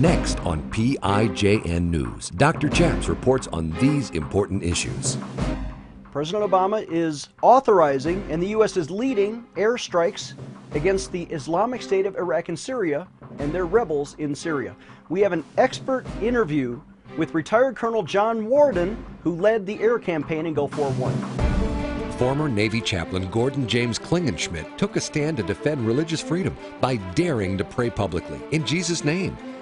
Next on PIJN News, Dr. Chaps reports on these important issues. President Obama is authorizing, and the U.S. is leading, airstrikes against the Islamic State of Iraq and Syria and their rebels in Syria. We have an expert interview with retired Colonel John Warden, who led the air campaign in Gulf War I. Former Navy chaplain Gordon James Klingenschmitt took a stand to defend religious freedom by daring to pray publicly in Jesus' name.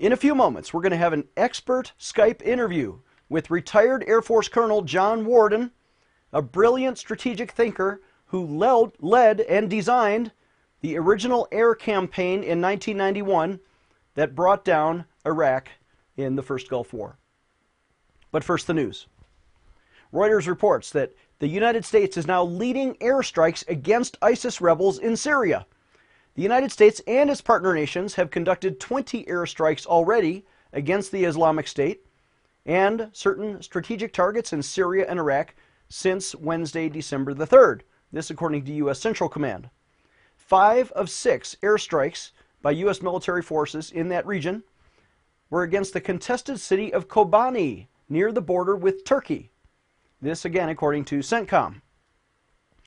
In a few moments, we're going to have an expert Skype interview with retired Air Force Colonel John Warden, a brilliant strategic thinker who led and designed the original air campaign in 1991 that brought down Iraq in the first Gulf War. But first, the news. Reuters reports that the United States is now leading airstrikes against ISIS rebels in Syria. The United States and its partner nations have conducted 20 airstrikes already against the Islamic State and certain strategic targets in Syria and Iraq since Wednesday, December the 3rd. This according to U.S. Central Command. Five of six airstrikes by U.S. military forces in that region were against the contested city of Kobani near the border with Turkey. This again according to CENTCOM.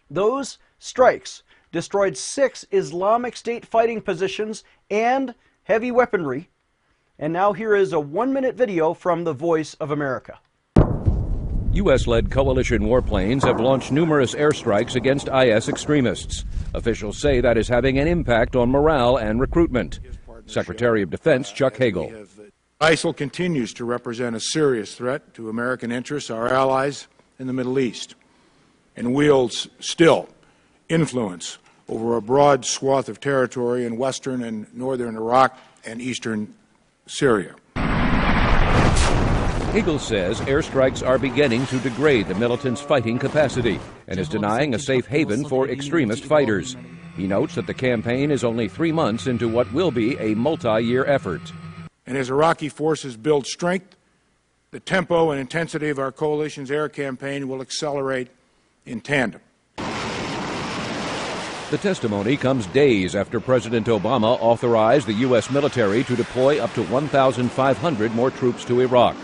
Those strikes destroyed six Islamic State fighting positions and heavy weaponry. And now here is a one minute video from the Voice of America. U.S. led coalition warplanes have launched numerous airstrikes against IS extremists. Officials say that is having an impact on morale and recruitment. Secretary of Defense Chuck Hagel. ISIL continues to represent a serious threat to American interests, our allies in the Middle East, and wields still influence over a broad swath of territory in western and northern Iraq and eastern Syria. Hagel says airstrikes are beginning to degrade the militant's fighting capacity and is denying a safe haven for extremist fighters. He notes that the campaign is only three months into what will be a multi year effort. And as Iraqi forces build strength, the tempo and intensity of our coalition's air campaign will accelerate in tandem. The testimony comes days after President Obama authorized the U.S. military to deploy up to 1,500 more troops to Iraq.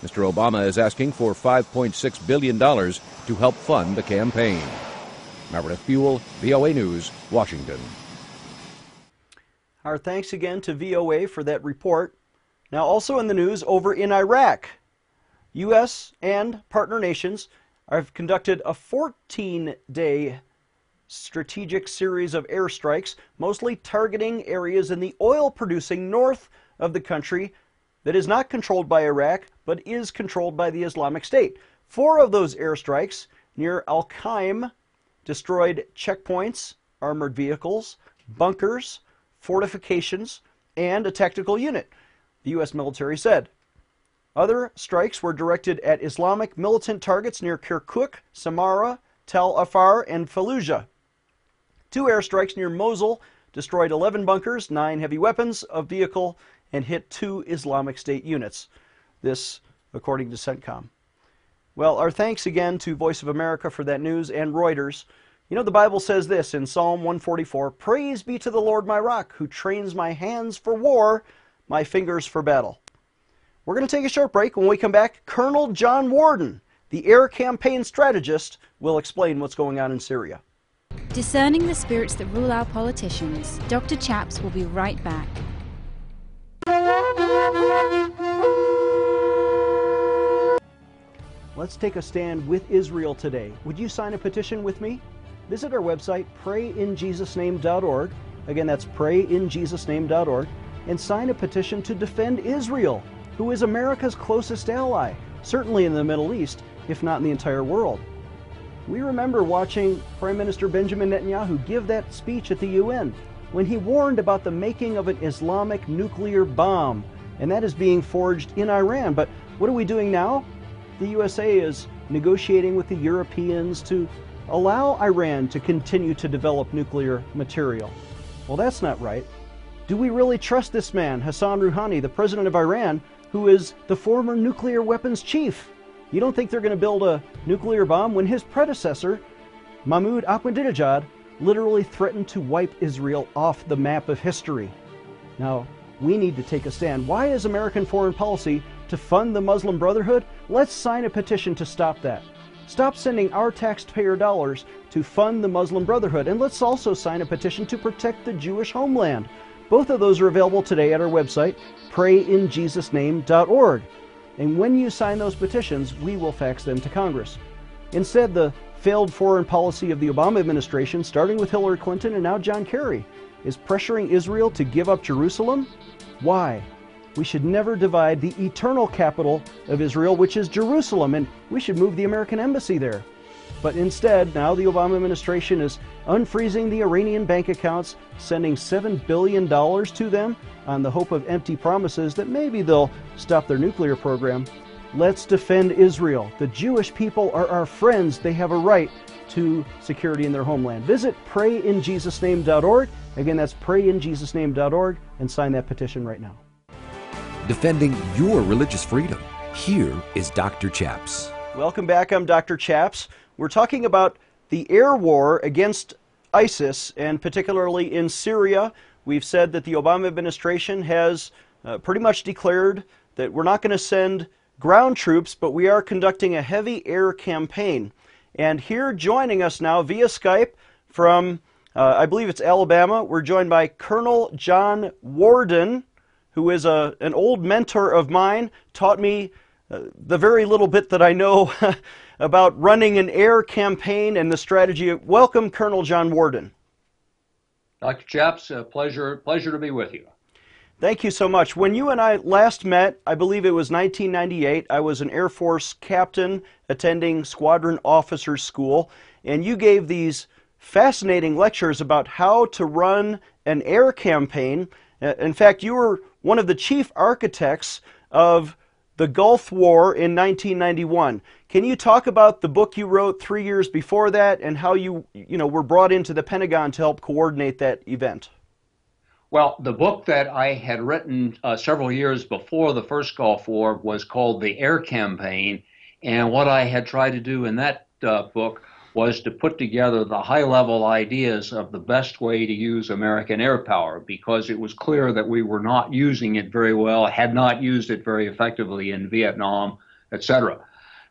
Mr. Obama is asking for $5.6 billion to help fund the campaign. Meredith Buell, VOA News, Washington. Our thanks again to VOA for that report. Now, also in the news over in Iraq, U.S. and partner nations have conducted a 14 day strategic series of airstrikes, mostly targeting areas in the oil producing north of the country that is not controlled by Iraq but is controlled by the Islamic State. Four of those airstrikes near Al Qaim destroyed checkpoints, armored vehicles, bunkers, fortifications, and a tactical unit, the U.S. military said. Other strikes were directed at Islamic militant targets near Kirkuk, Samarra, Tel Afar, and Fallujah. Two airstrikes near Mosul destroyed 11 bunkers, nine heavy weapons, a vehicle, and hit two Islamic State units. This, according to CENTCOM. Well, our thanks again to Voice of America for that news and Reuters. You know, the Bible says this in Psalm 144 Praise be to the Lord my rock, who trains my hands for war, my fingers for battle. We're going to take a short break. When we come back, Colonel John Warden, the air campaign strategist, will explain what's going on in Syria. Discerning the spirits that rule our politicians, Dr. Chaps will be right back. Let's take a stand with Israel today. Would you sign a petition with me? Visit our website, prayinjesusname.org. Again, that's prayinjesusname.org. And sign a petition to defend Israel, who is America's closest ally, certainly in the Middle East, if not in the entire world. We remember watching Prime Minister Benjamin Netanyahu give that speech at the UN when he warned about the making of an Islamic nuclear bomb, and that is being forged in Iran. But what are we doing now? the USA is negotiating with the Europeans to allow Iran to continue to develop nuclear material. Well, that's not right. Do we really trust this man, Hassan Rouhani, the president of Iran, who is the former nuclear weapons chief? You don't think they're going to build a nuclear bomb when his predecessor, Mahmoud Ahmadinejad, literally threatened to wipe Israel off the map of history? Now, we need to take a stand. Why is American foreign policy to fund the Muslim Brotherhood? Let's sign a petition to stop that. Stop sending our taxpayer dollars to fund the Muslim Brotherhood, and let's also sign a petition to protect the Jewish homeland. Both of those are available today at our website, prayinjesusname.org. And when you sign those petitions, we will fax them to Congress. Instead, the failed foreign policy of the Obama administration, starting with Hillary Clinton and now John Kerry, is pressuring Israel to give up Jerusalem? Why? We should never divide the eternal capital of Israel, which is Jerusalem, and we should move the American embassy there. But instead, now the Obama administration is unfreezing the Iranian bank accounts, sending $7 billion to them on the hope of empty promises that maybe they'll stop their nuclear program. Let's defend Israel. The Jewish people are our friends. They have a right to security in their homeland. Visit prayinjesusname.org. Again, that's prayinjesusname.org and sign that petition right now. Defending your religious freedom. Here is Dr. Chaps. Welcome back. I'm Dr. Chaps. We're talking about the air war against ISIS, and particularly in Syria. We've said that the Obama administration has uh, pretty much declared that we're not going to send ground troops, but we are conducting a heavy air campaign. And here joining us now via Skype from, uh, I believe it's Alabama, we're joined by Colonel John Warden, who is a, an old mentor of mine, taught me uh, the very little bit that I know about running an air campaign and the strategy. Welcome, Colonel John Warden. Dr. Chaps, a pleasure, pleasure to be with you. Thank you so much. When you and I last met, I believe it was 1998, I was an Air Force captain attending Squadron Officer School, and you gave these fascinating lectures about how to run an air campaign. Uh, in fact, you were one of the chief architects of the Gulf War in 1991. Can you talk about the book you wrote three years before that and how you, you know, were brought into the Pentagon to help coordinate that event? Well, the book that I had written uh, several years before the first Gulf War was called The Air Campaign. And what I had tried to do in that uh, book was to put together the high level ideas of the best way to use American air power because it was clear that we were not using it very well, had not used it very effectively in Vietnam, etc.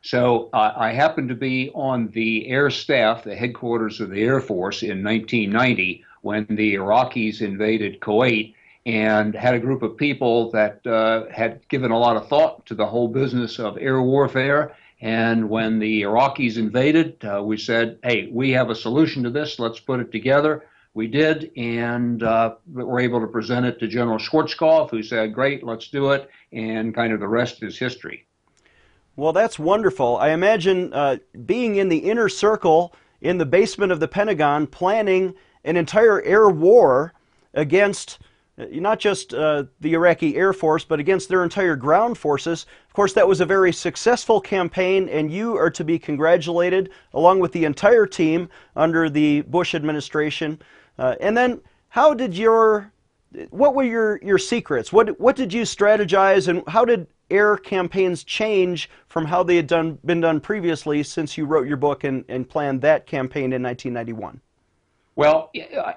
So uh, I happened to be on the air staff, the headquarters of the Air Force in 1990 when the Iraqis invaded Kuwait and had a group of people that uh, had given a lot of thought to the whole business of air warfare. And when the Iraqis invaded, uh, we said, hey, we have a solution to this. Let's put it together. We did, and uh, were able to present it to General Schwarzkopf, who said, great, let's do it. And kind of the rest is history. Well, that's wonderful. I imagine uh, being in the inner circle in the basement of the Pentagon planning an entire air war against not just uh, the Iraqi Air Force, but against their entire ground forces. Of course, that was a very successful campaign, and you are to be congratulated along with the entire team under the Bush administration. Uh, and then, how did your what were your, your secrets? What what did you strategize, and how did air campaigns change from how they had done been done previously since you wrote your book and, and planned that campaign in 1991? Well,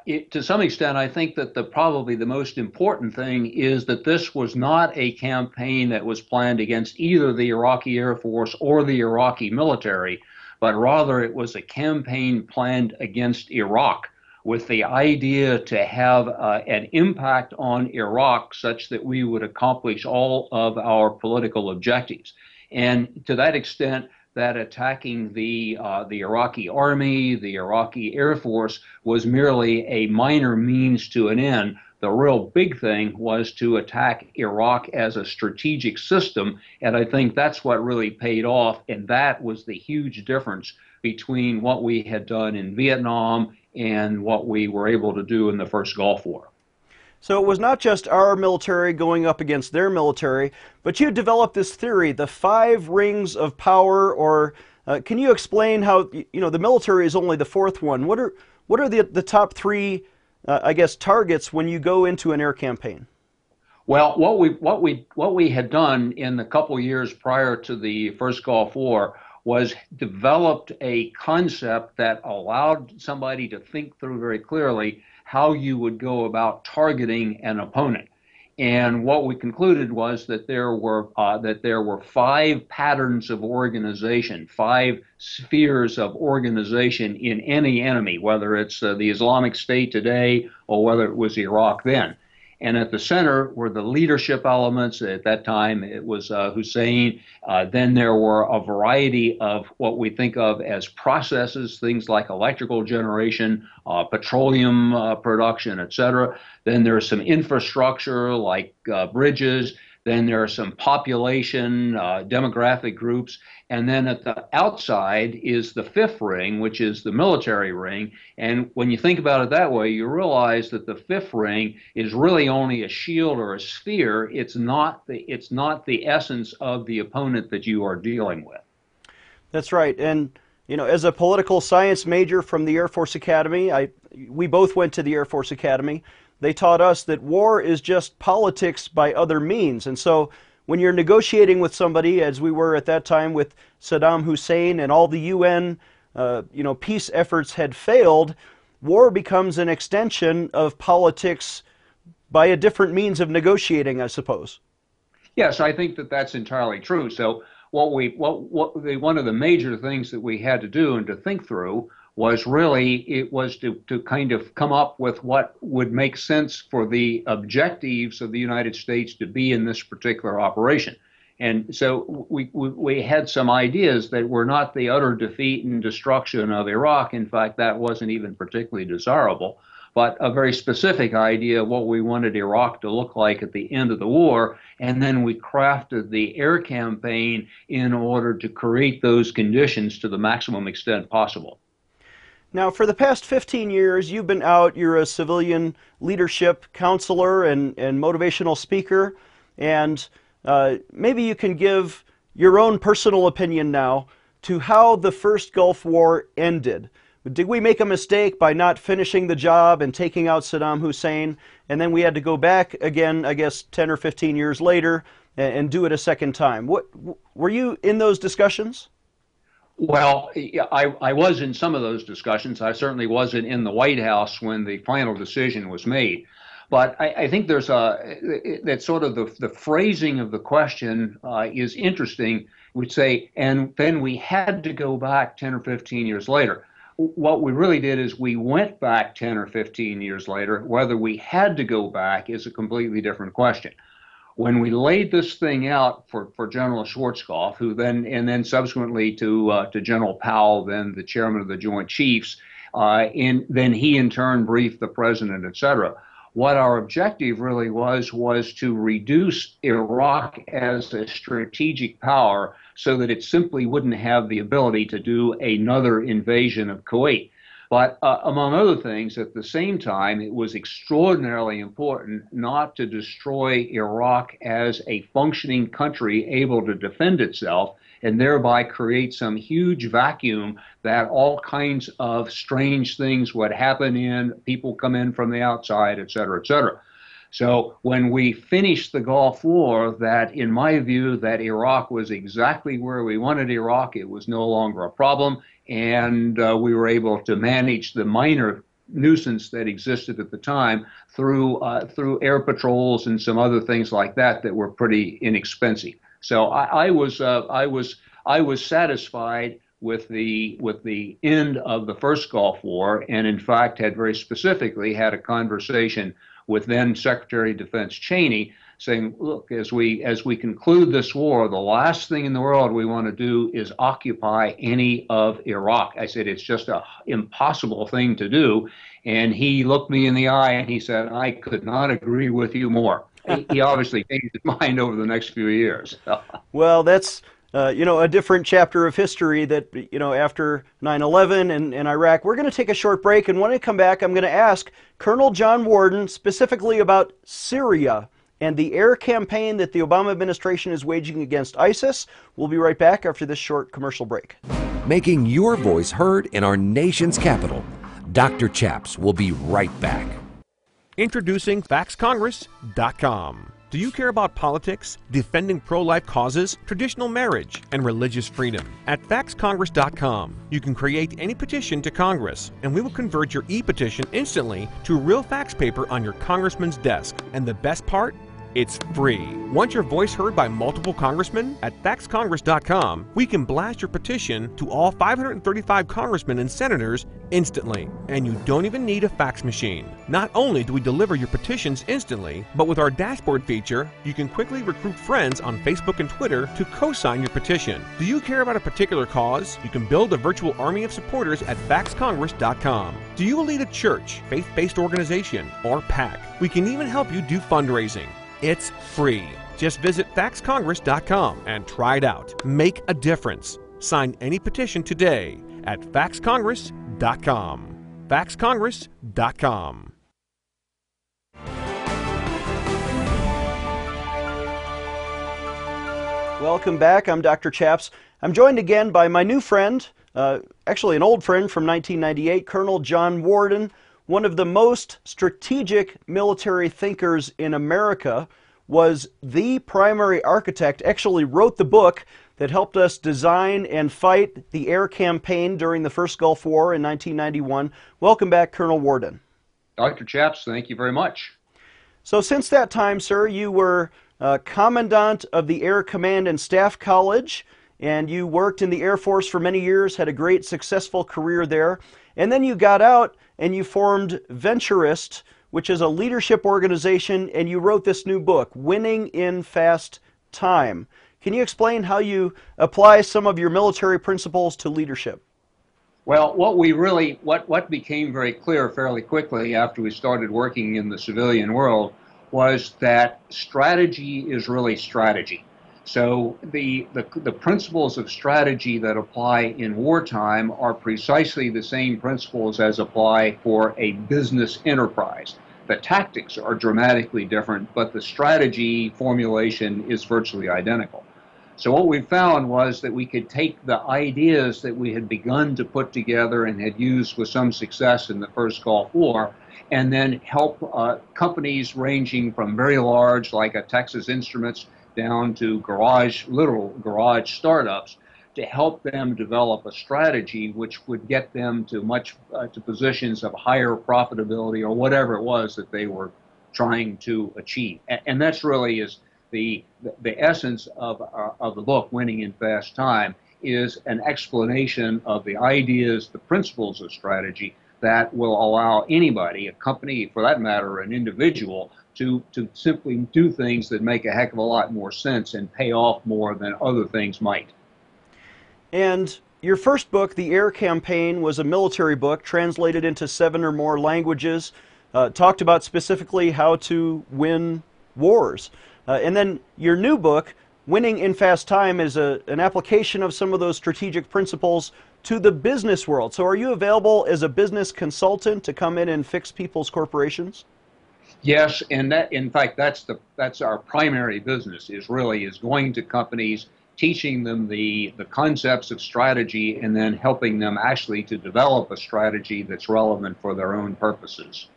it, to some extent, I think that the probably the most important thing is that this was not a campaign that was planned against either the Iraqi Air Force or the Iraqi military, but rather it was a campaign planned against Iraq with the idea to have uh, an impact on Iraq such that we would accomplish all of our political objectives. And to that extent, that attacking the uh, the Iraqi army, the Iraqi air force, was merely a minor means to an end. The real big thing was to attack Iraq as a strategic system, and I think that's what really paid off. And that was the huge difference between what we had done in Vietnam and what we were able to do in the first Gulf War. So it was not just our military going up against their military, but you developed this theory, the five rings of power. Or uh, can you explain how you know the military is only the fourth one? What are what are the the top three, uh, I guess, targets when you go into an air campaign? Well, what we what we what we had done in the couple years prior to the first Gulf War was developed a concept that allowed somebody to think through very clearly how you would go about targeting an opponent. And what we concluded was that there were uh, that there were five patterns of organization, five spheres of organization in any enemy, whether it's uh, the Islamic State today or whether it was Iraq then. And at the center were the leadership elements. At that time, it was uh, Hussein. Uh, then there were a variety of what we think of as processes, things like electrical generation, uh, petroleum uh, production, cetera. Then there's some infrastructure like uh, bridges. Then there are some population, uh, demographic groups, and then at the outside is the fifth ring, which is the military ring. And when you think about it that way, you realize that the fifth ring is really only a shield or a sphere. It's not the it's not the essence of the opponent that you are dealing with. That's right. And you know, as a political science major from the Air Force Academy, I we both went to the Air Force Academy. They taught us that war is just politics by other means. And so when you're negotiating with somebody, as we were at that time with Saddam Hussein and all the UN, uh, you know, peace efforts had failed, war becomes an extension of politics by a different means of negotiating, I suppose. Yes, I think that that's entirely true. So what we what what the, one of the major things that we had to do and to think through was really it was to, to kind of come up with what would make sense for the objectives of the United States to be in this particular operation. And so we, we, we, had some ideas that were not the utter defeat and destruction of Iraq. In fact, that wasn't even particularly desirable, but a very specific idea of what we wanted Iraq to look like at the end of the war. And then we crafted the air campaign in order to create those conditions to the maximum extent possible. Now, for the past 15 years, you've been out, you're a civilian leadership counselor and, and motivational speaker, and uh, maybe you can give your own personal opinion now to how the first Gulf War ended. Did we make a mistake by not finishing the job and taking out Saddam Hussein, and then we had to go back again, I guess, 10 or 15 years later and, and do it a second time? What Were you in those discussions? Well, I, I was in some of those discussions. I certainly wasn't in the White House when the final decision was made. But I, I think there's a that sort of the, the phrasing of the question uh, is interesting. We'd say, and then we had to go back 10 or 15 years later. What we really did is we went back 10 or 15 years later. Whether we had to go back is a completely different question when we laid this thing out for, for General Schwarzkopf, who then and then subsequently to uh, to General Powell, then the chairman of the Joint Chiefs, uh, and then he in turn briefed the president, et cetera. What our objective really was was to reduce Iraq as a strategic power so that it simply wouldn't have the ability to do another invasion of Kuwait. But uh, among other things, at the same time, it was extraordinarily important not to destroy Iraq as a functioning country able to defend itself and thereby create some huge vacuum that all kinds of strange things would happen in, people come in from the outside, et cetera, et cetera. So when we finished the Gulf War, that in my view, that Iraq was exactly where we wanted Iraq. It was no longer a problem, and uh, we were able to manage the minor nuisance that existed at the time through uh, through air patrols and some other things like that that were pretty inexpensive. So I, I was uh, I was I was satisfied with the with the end of the first Gulf War, and in fact had very specifically had a conversation with then Secretary of Defense Cheney, saying, "Look, as we as we conclude this war, the last thing in the world we want to do is occupy any of Iraq." I said, "It's just a impossible thing to do." And he looked me in the eye and he said, "I could not agree with you more." he, he obviously changed his mind over the next few years. well, that's uh, you know, a different chapter of history that, you know, after 9 11 and, and Iraq. We're going to take a short break, and when I come back, I'm going to ask Colonel John Warden specifically about Syria and the air campaign that the Obama administration is waging against ISIS. We'll be right back after this short commercial break. Making your voice heard in our nation's capital. Dr. Chaps will be right back. Introducing FaxCongress.com. Do you care about politics, defending pro life causes, traditional marriage, and religious freedom? At FaxCongress.com, you can create any petition to Congress, and we will convert your e petition instantly to real fax paper on your congressman's desk. And the best part? It's free. Want your voice heard by multiple congressmen? At faxcongress.com, we can blast your petition to all 535 congressmen and senators instantly, and you don't even need a fax machine. Not only do we deliver your petitions instantly, but with our dashboard feature, you can quickly recruit friends on Facebook and Twitter to co sign your petition. Do you care about a particular cause? You can build a virtual army of supporters at faxcongress.com. Do you lead a church, faith based organization, or PAC? We can even help you do fundraising. It's free. Just visit faxcongress.com and try it out. Make a difference. Sign any petition today at faxcongress.com. faxcongress.com. Welcome back. I'm Dr. Chaps. I'm joined again by my new friend, uh, actually an old friend from 1998, Colonel John Warden, one of the most strategic military thinkers in America, was the primary architect, actually wrote the book that helped us design and fight the air campaign during the first Gulf War in 1991. Welcome back, Colonel Warden. Dr. Chaps, thank you very much. So, since that time, sir, you were uh, Commandant of the Air Command and Staff College, and you worked in the Air Force for many years, had a great, successful career there. And then you got out and you formed Venturist, which is a leadership organization, and you wrote this new book, Winning in Fast Time. Can you explain how you apply some of your military principles to leadership? Well, what we really, what, what became very clear fairly quickly after we started working in the civilian world was that strategy is really strategy. So the, the, the principles of strategy that apply in wartime are precisely the same principles as apply for a business enterprise. The tactics are dramatically different, but the strategy formulation is virtually identical. So what we found was that we could take the ideas that we had begun to put together and had used with some success in the first Gulf War, and then help uh, companies ranging from very large, like a Texas Instruments, down to garage, literal garage startups, to help them develop a strategy which would get them to much uh, to positions of higher profitability or whatever it was that they were trying to achieve. And, and that's really is the, the essence of, uh, of the book, Winning in Fast Time, is an explanation of the ideas, the principles of strategy that will allow anybody, a company for that matter, an individual, to, to simply do things that make a heck of a lot more sense and pay off more than other things might. And your first book, The Air Campaign, was a military book translated into seven or more languages, uh, talked about specifically how to win wars. Uh, and then your new book, Winning in Fast Time, is a, an application of some of those strategic principles to the business world. So, are you available as a business consultant to come in and fix people's corporations? Yes, and that, in fact, that's the that's our primary business. Is really is going to companies, teaching them the the concepts of strategy, and then helping them actually to develop a strategy that's relevant for their own purposes.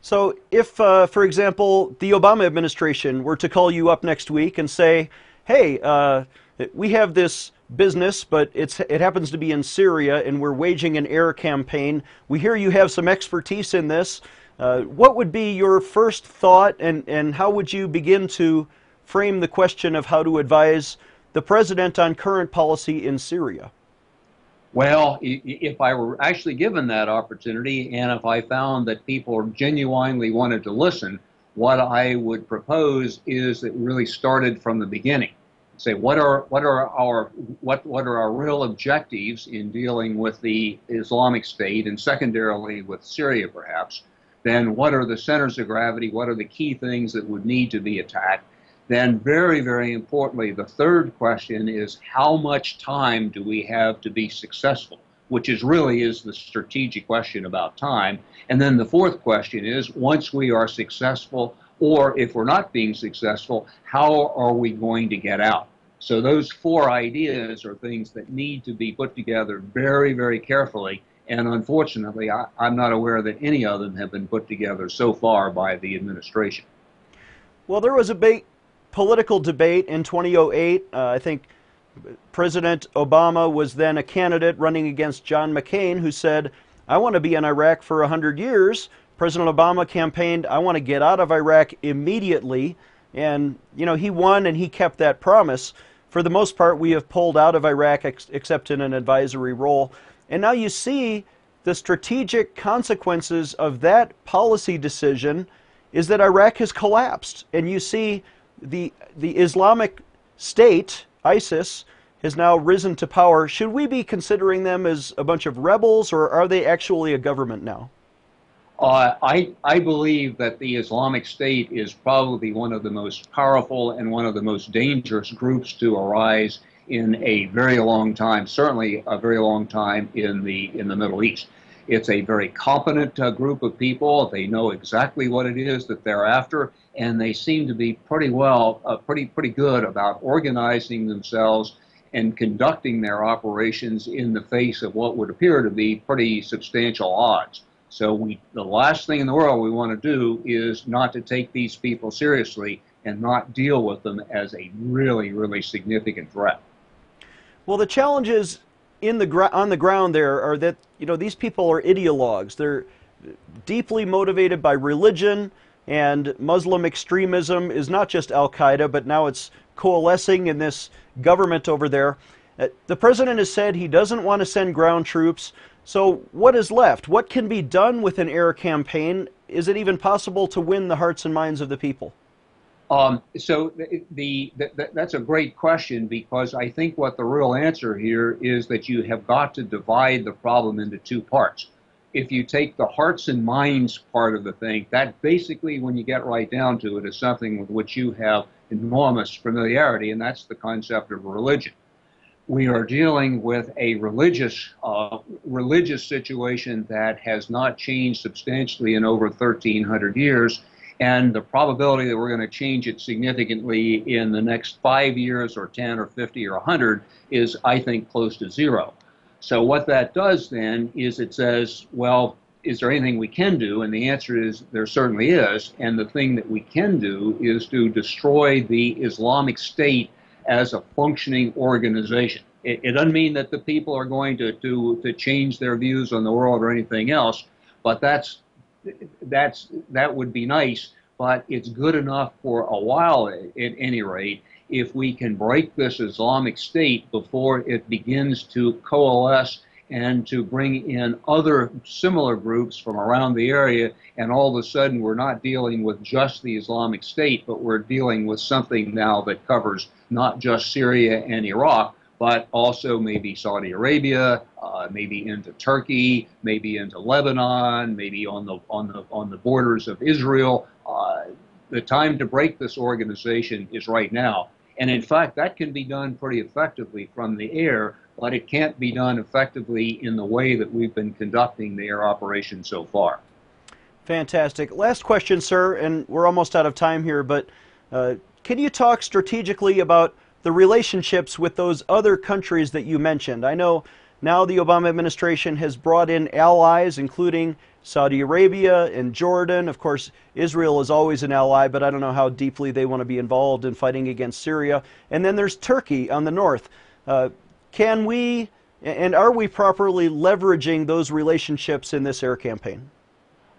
So, if, uh, for example, the Obama administration were to call you up next week and say, hey, uh, we have this business, but it's, it happens to be in Syria and we're waging an air campaign. We hear you have some expertise in this. Uh, what would be your first thought and, and how would you begin to frame the question of how to advise the president on current policy in Syria? Well, if I were actually given that opportunity and if I found that people genuinely wanted to listen, what I would propose is that we really started from the beginning. Say what are what are our what what are our real objectives in dealing with the Islamic State and secondarily with Syria perhaps? Then what are the centers of gravity? What are the key things that would need to be attacked? Then, very, very importantly, the third question is how much time do we have to be successful? Which is really is the strategic question about time. And then the fourth question is once we are successful, or if we're not being successful, how are we going to get out? So those four ideas are things that need to be put together very, very carefully. And unfortunately, I, am not aware that any of them have been put together so far by the administration. Well, there was a big political debate in 2008. Uh, I think President Obama was then a candidate running against John McCain, who said, I want to be in Iraq for 100 years. President Obama campaigned, I want to get out of Iraq immediately. And, you know, he won and he kept that promise. For the most part, we have pulled out of Iraq ex- except in an advisory role. And now you see the strategic consequences of that policy decision is that Iraq has collapsed. And you see the, the Islamic State, ISIS, has now risen to power. Should we be considering them as a bunch of rebels, or are they actually a government now? Uh, I, I believe that the Islamic State is probably one of the most powerful and one of the most dangerous groups to arise in a very long time, certainly a very long time in the in the Middle East. It's a very competent uh, group of people. They know exactly what it is that they're after, and they seem to be pretty well, uh, pretty pretty good about organizing themselves and conducting their operations in the face of what would appear to be pretty substantial odds. So we, the last thing in the world we want to do is not to take these people seriously and not deal with them as a really, really significant threat. Well, the challenges in the on the ground there are that you know these people are ideologues. They're deeply motivated by religion, and Muslim extremism is not just Al Qaeda, but now it's coalescing in this government over there. Uh, the president has said he doesn't want to send ground troops. So, what is left? What can be done with an air campaign? Is it even possible to win the hearts and minds of the people? Um, so the, the, the, that's a great question because I think what the real answer here is that you have got to divide the problem into two parts. If you take the hearts and minds part of the thing, that basically, when you get right down to it, is something with which you have enormous familiarity, and that's the concept of religion we are dealing with a religious uh, religious situation that has not changed substantially in over 1,300 years, and the probability that we're going to change it significantly in the next five years, or 10, or 50, or 100 is, I think, close to zero. So what that does then is it says, well, is there anything we can do? And the answer is there certainly is. And the thing that we can do is to destroy the Islamic State as a functioning organization. It, it, doesn't mean that the people are going to, to, to change their views on the world or anything else, but that's, that's, that would be nice, but it's good enough for a while at, at any rate if we can break this Islamic State before it begins to coalesce and to bring in other similar groups from around the area. And all of a sudden, we're not dealing with just the Islamic State, but we're dealing with something now that covers not just Syria and Iraq, but also maybe Saudi Arabia, uh, maybe into Turkey, maybe into Lebanon, maybe on the on the on the borders of Israel. Uh, the time to break this organization is right now. And in fact, that can be done pretty effectively from the air but it can't be done effectively in the way that we've been conducting the air operation so far. Fantastic. Last question, sir, and we're almost out of time here, but uh, can you talk strategically about the relationships with those other countries that you mentioned? I know now the Obama administration has brought in allies, including Saudi Arabia and Jordan. Of course, Israel is always an ally, but I don't know how deeply they want to be involved in fighting against Syria. And then there's Turkey on the north. Uh, can we and are we properly leveraging those relationships in this air campaign?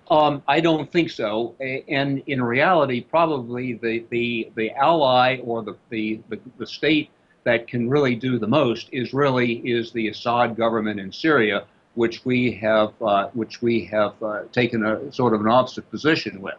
Um, I don't think so. And in reality, probably the, the, the ally or the, the, the, state that can really do the most is really is the Assad government in Syria, which we have uh, which we have uh, taken a sort of an opposite position with.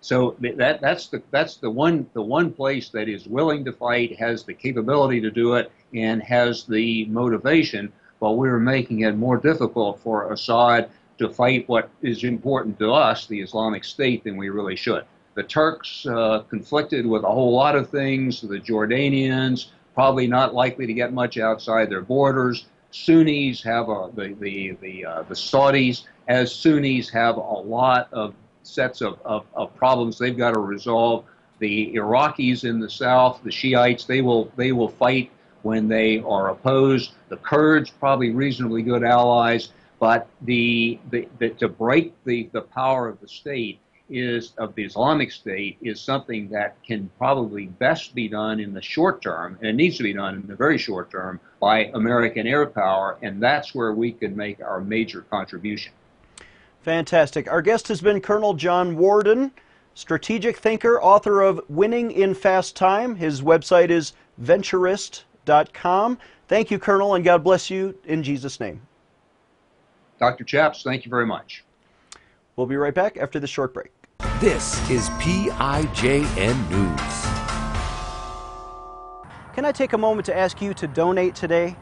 So that that's the that's the one the one place that is willing to fight, has the capability to do it, and has the motivation. But we're making it more difficult for Assad to fight what is important to us, the Islamic State, than we really should. the Turks uh, conflicted with a whole lot of things. The Jordanians probably not likely to get much outside their borders. Sunnis have a, the the the uh, the Saudis as Sunnis have a lot of sets of, of, of problems they've got to resolve. The Iraqis in the south, the Shiites, they will they will fight when they are opposed. The Kurds probably reasonably good allies, but the, the, the to break the, the power of the state is of the Islamic State is something that can probably best be done in the short term, and it needs to be done in the very short term by American air power, and that's where we can make our major contribution. Fantastic. Our guest has been Colonel John Warden, strategic thinker, author of Winning in Fast Time. His website is venturist.com. Thank you, Colonel, and God bless you in Jesus' name. Dr. Chaps, thank you very much. We'll be right back after this short break. This is PIJN News. Can I take a moment to ask you to donate today?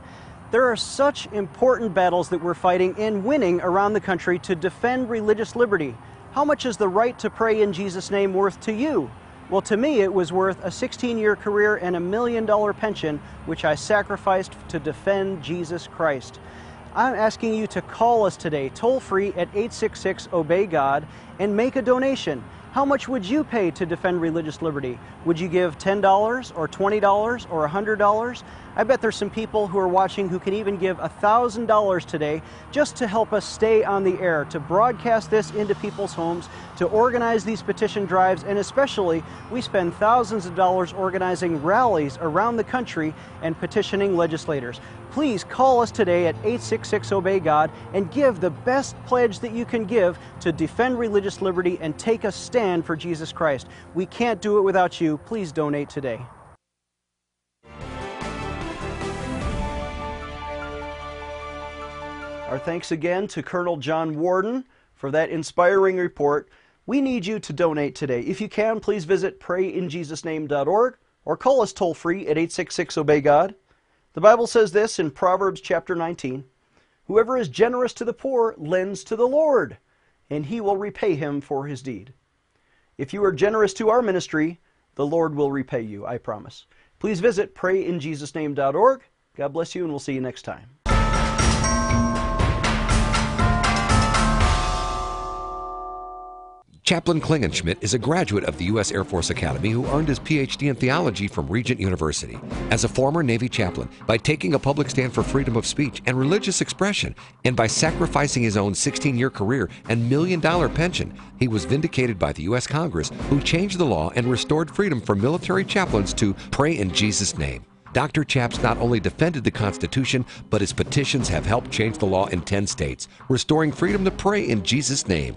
There are such important battles that we're fighting and winning around the country to defend religious liberty. How much is the right to pray in Jesus' name worth to you? Well, to me, it was worth a 16 year career and a million dollar pension, which I sacrificed to defend Jesus Christ. I'm asking you to call us today, toll free at 866 Obey God, and make a donation. How much would you pay to defend religious liberty? Would you give $10 or $20 or $100? I bet there's some people who are watching who can even give $1,000 today just to help us stay on the air, to broadcast this into people's homes, to organize these petition drives, and especially we spend thousands of dollars organizing rallies around the country and petitioning legislators. Please call us today at 866 Obey God and give the best pledge that you can give to defend religious liberty and take a stand for Jesus Christ. We can't do it without you. Please donate today. Our thanks again to Colonel John Warden for that inspiring report. We need you to donate today. If you can, please visit prayinjesusname.org or call us toll free at 866 Obey God. The Bible says this in Proverbs chapter 19 Whoever is generous to the poor lends to the Lord, and he will repay him for his deed. If you are generous to our ministry, the Lord will repay you, I promise. Please visit prayinjesusname.org. God bless you, and we'll see you next time. Chaplain Klingenschmitt is a graduate of the U.S. Air Force Academy who earned his PhD in theology from Regent University. As a former Navy chaplain, by taking a public stand for freedom of speech and religious expression, and by sacrificing his own 16 year career and million dollar pension, he was vindicated by the U.S. Congress, who changed the law and restored freedom for military chaplains to pray in Jesus' name. Dr. Chaps not only defended the Constitution, but his petitions have helped change the law in 10 states, restoring freedom to pray in Jesus' name.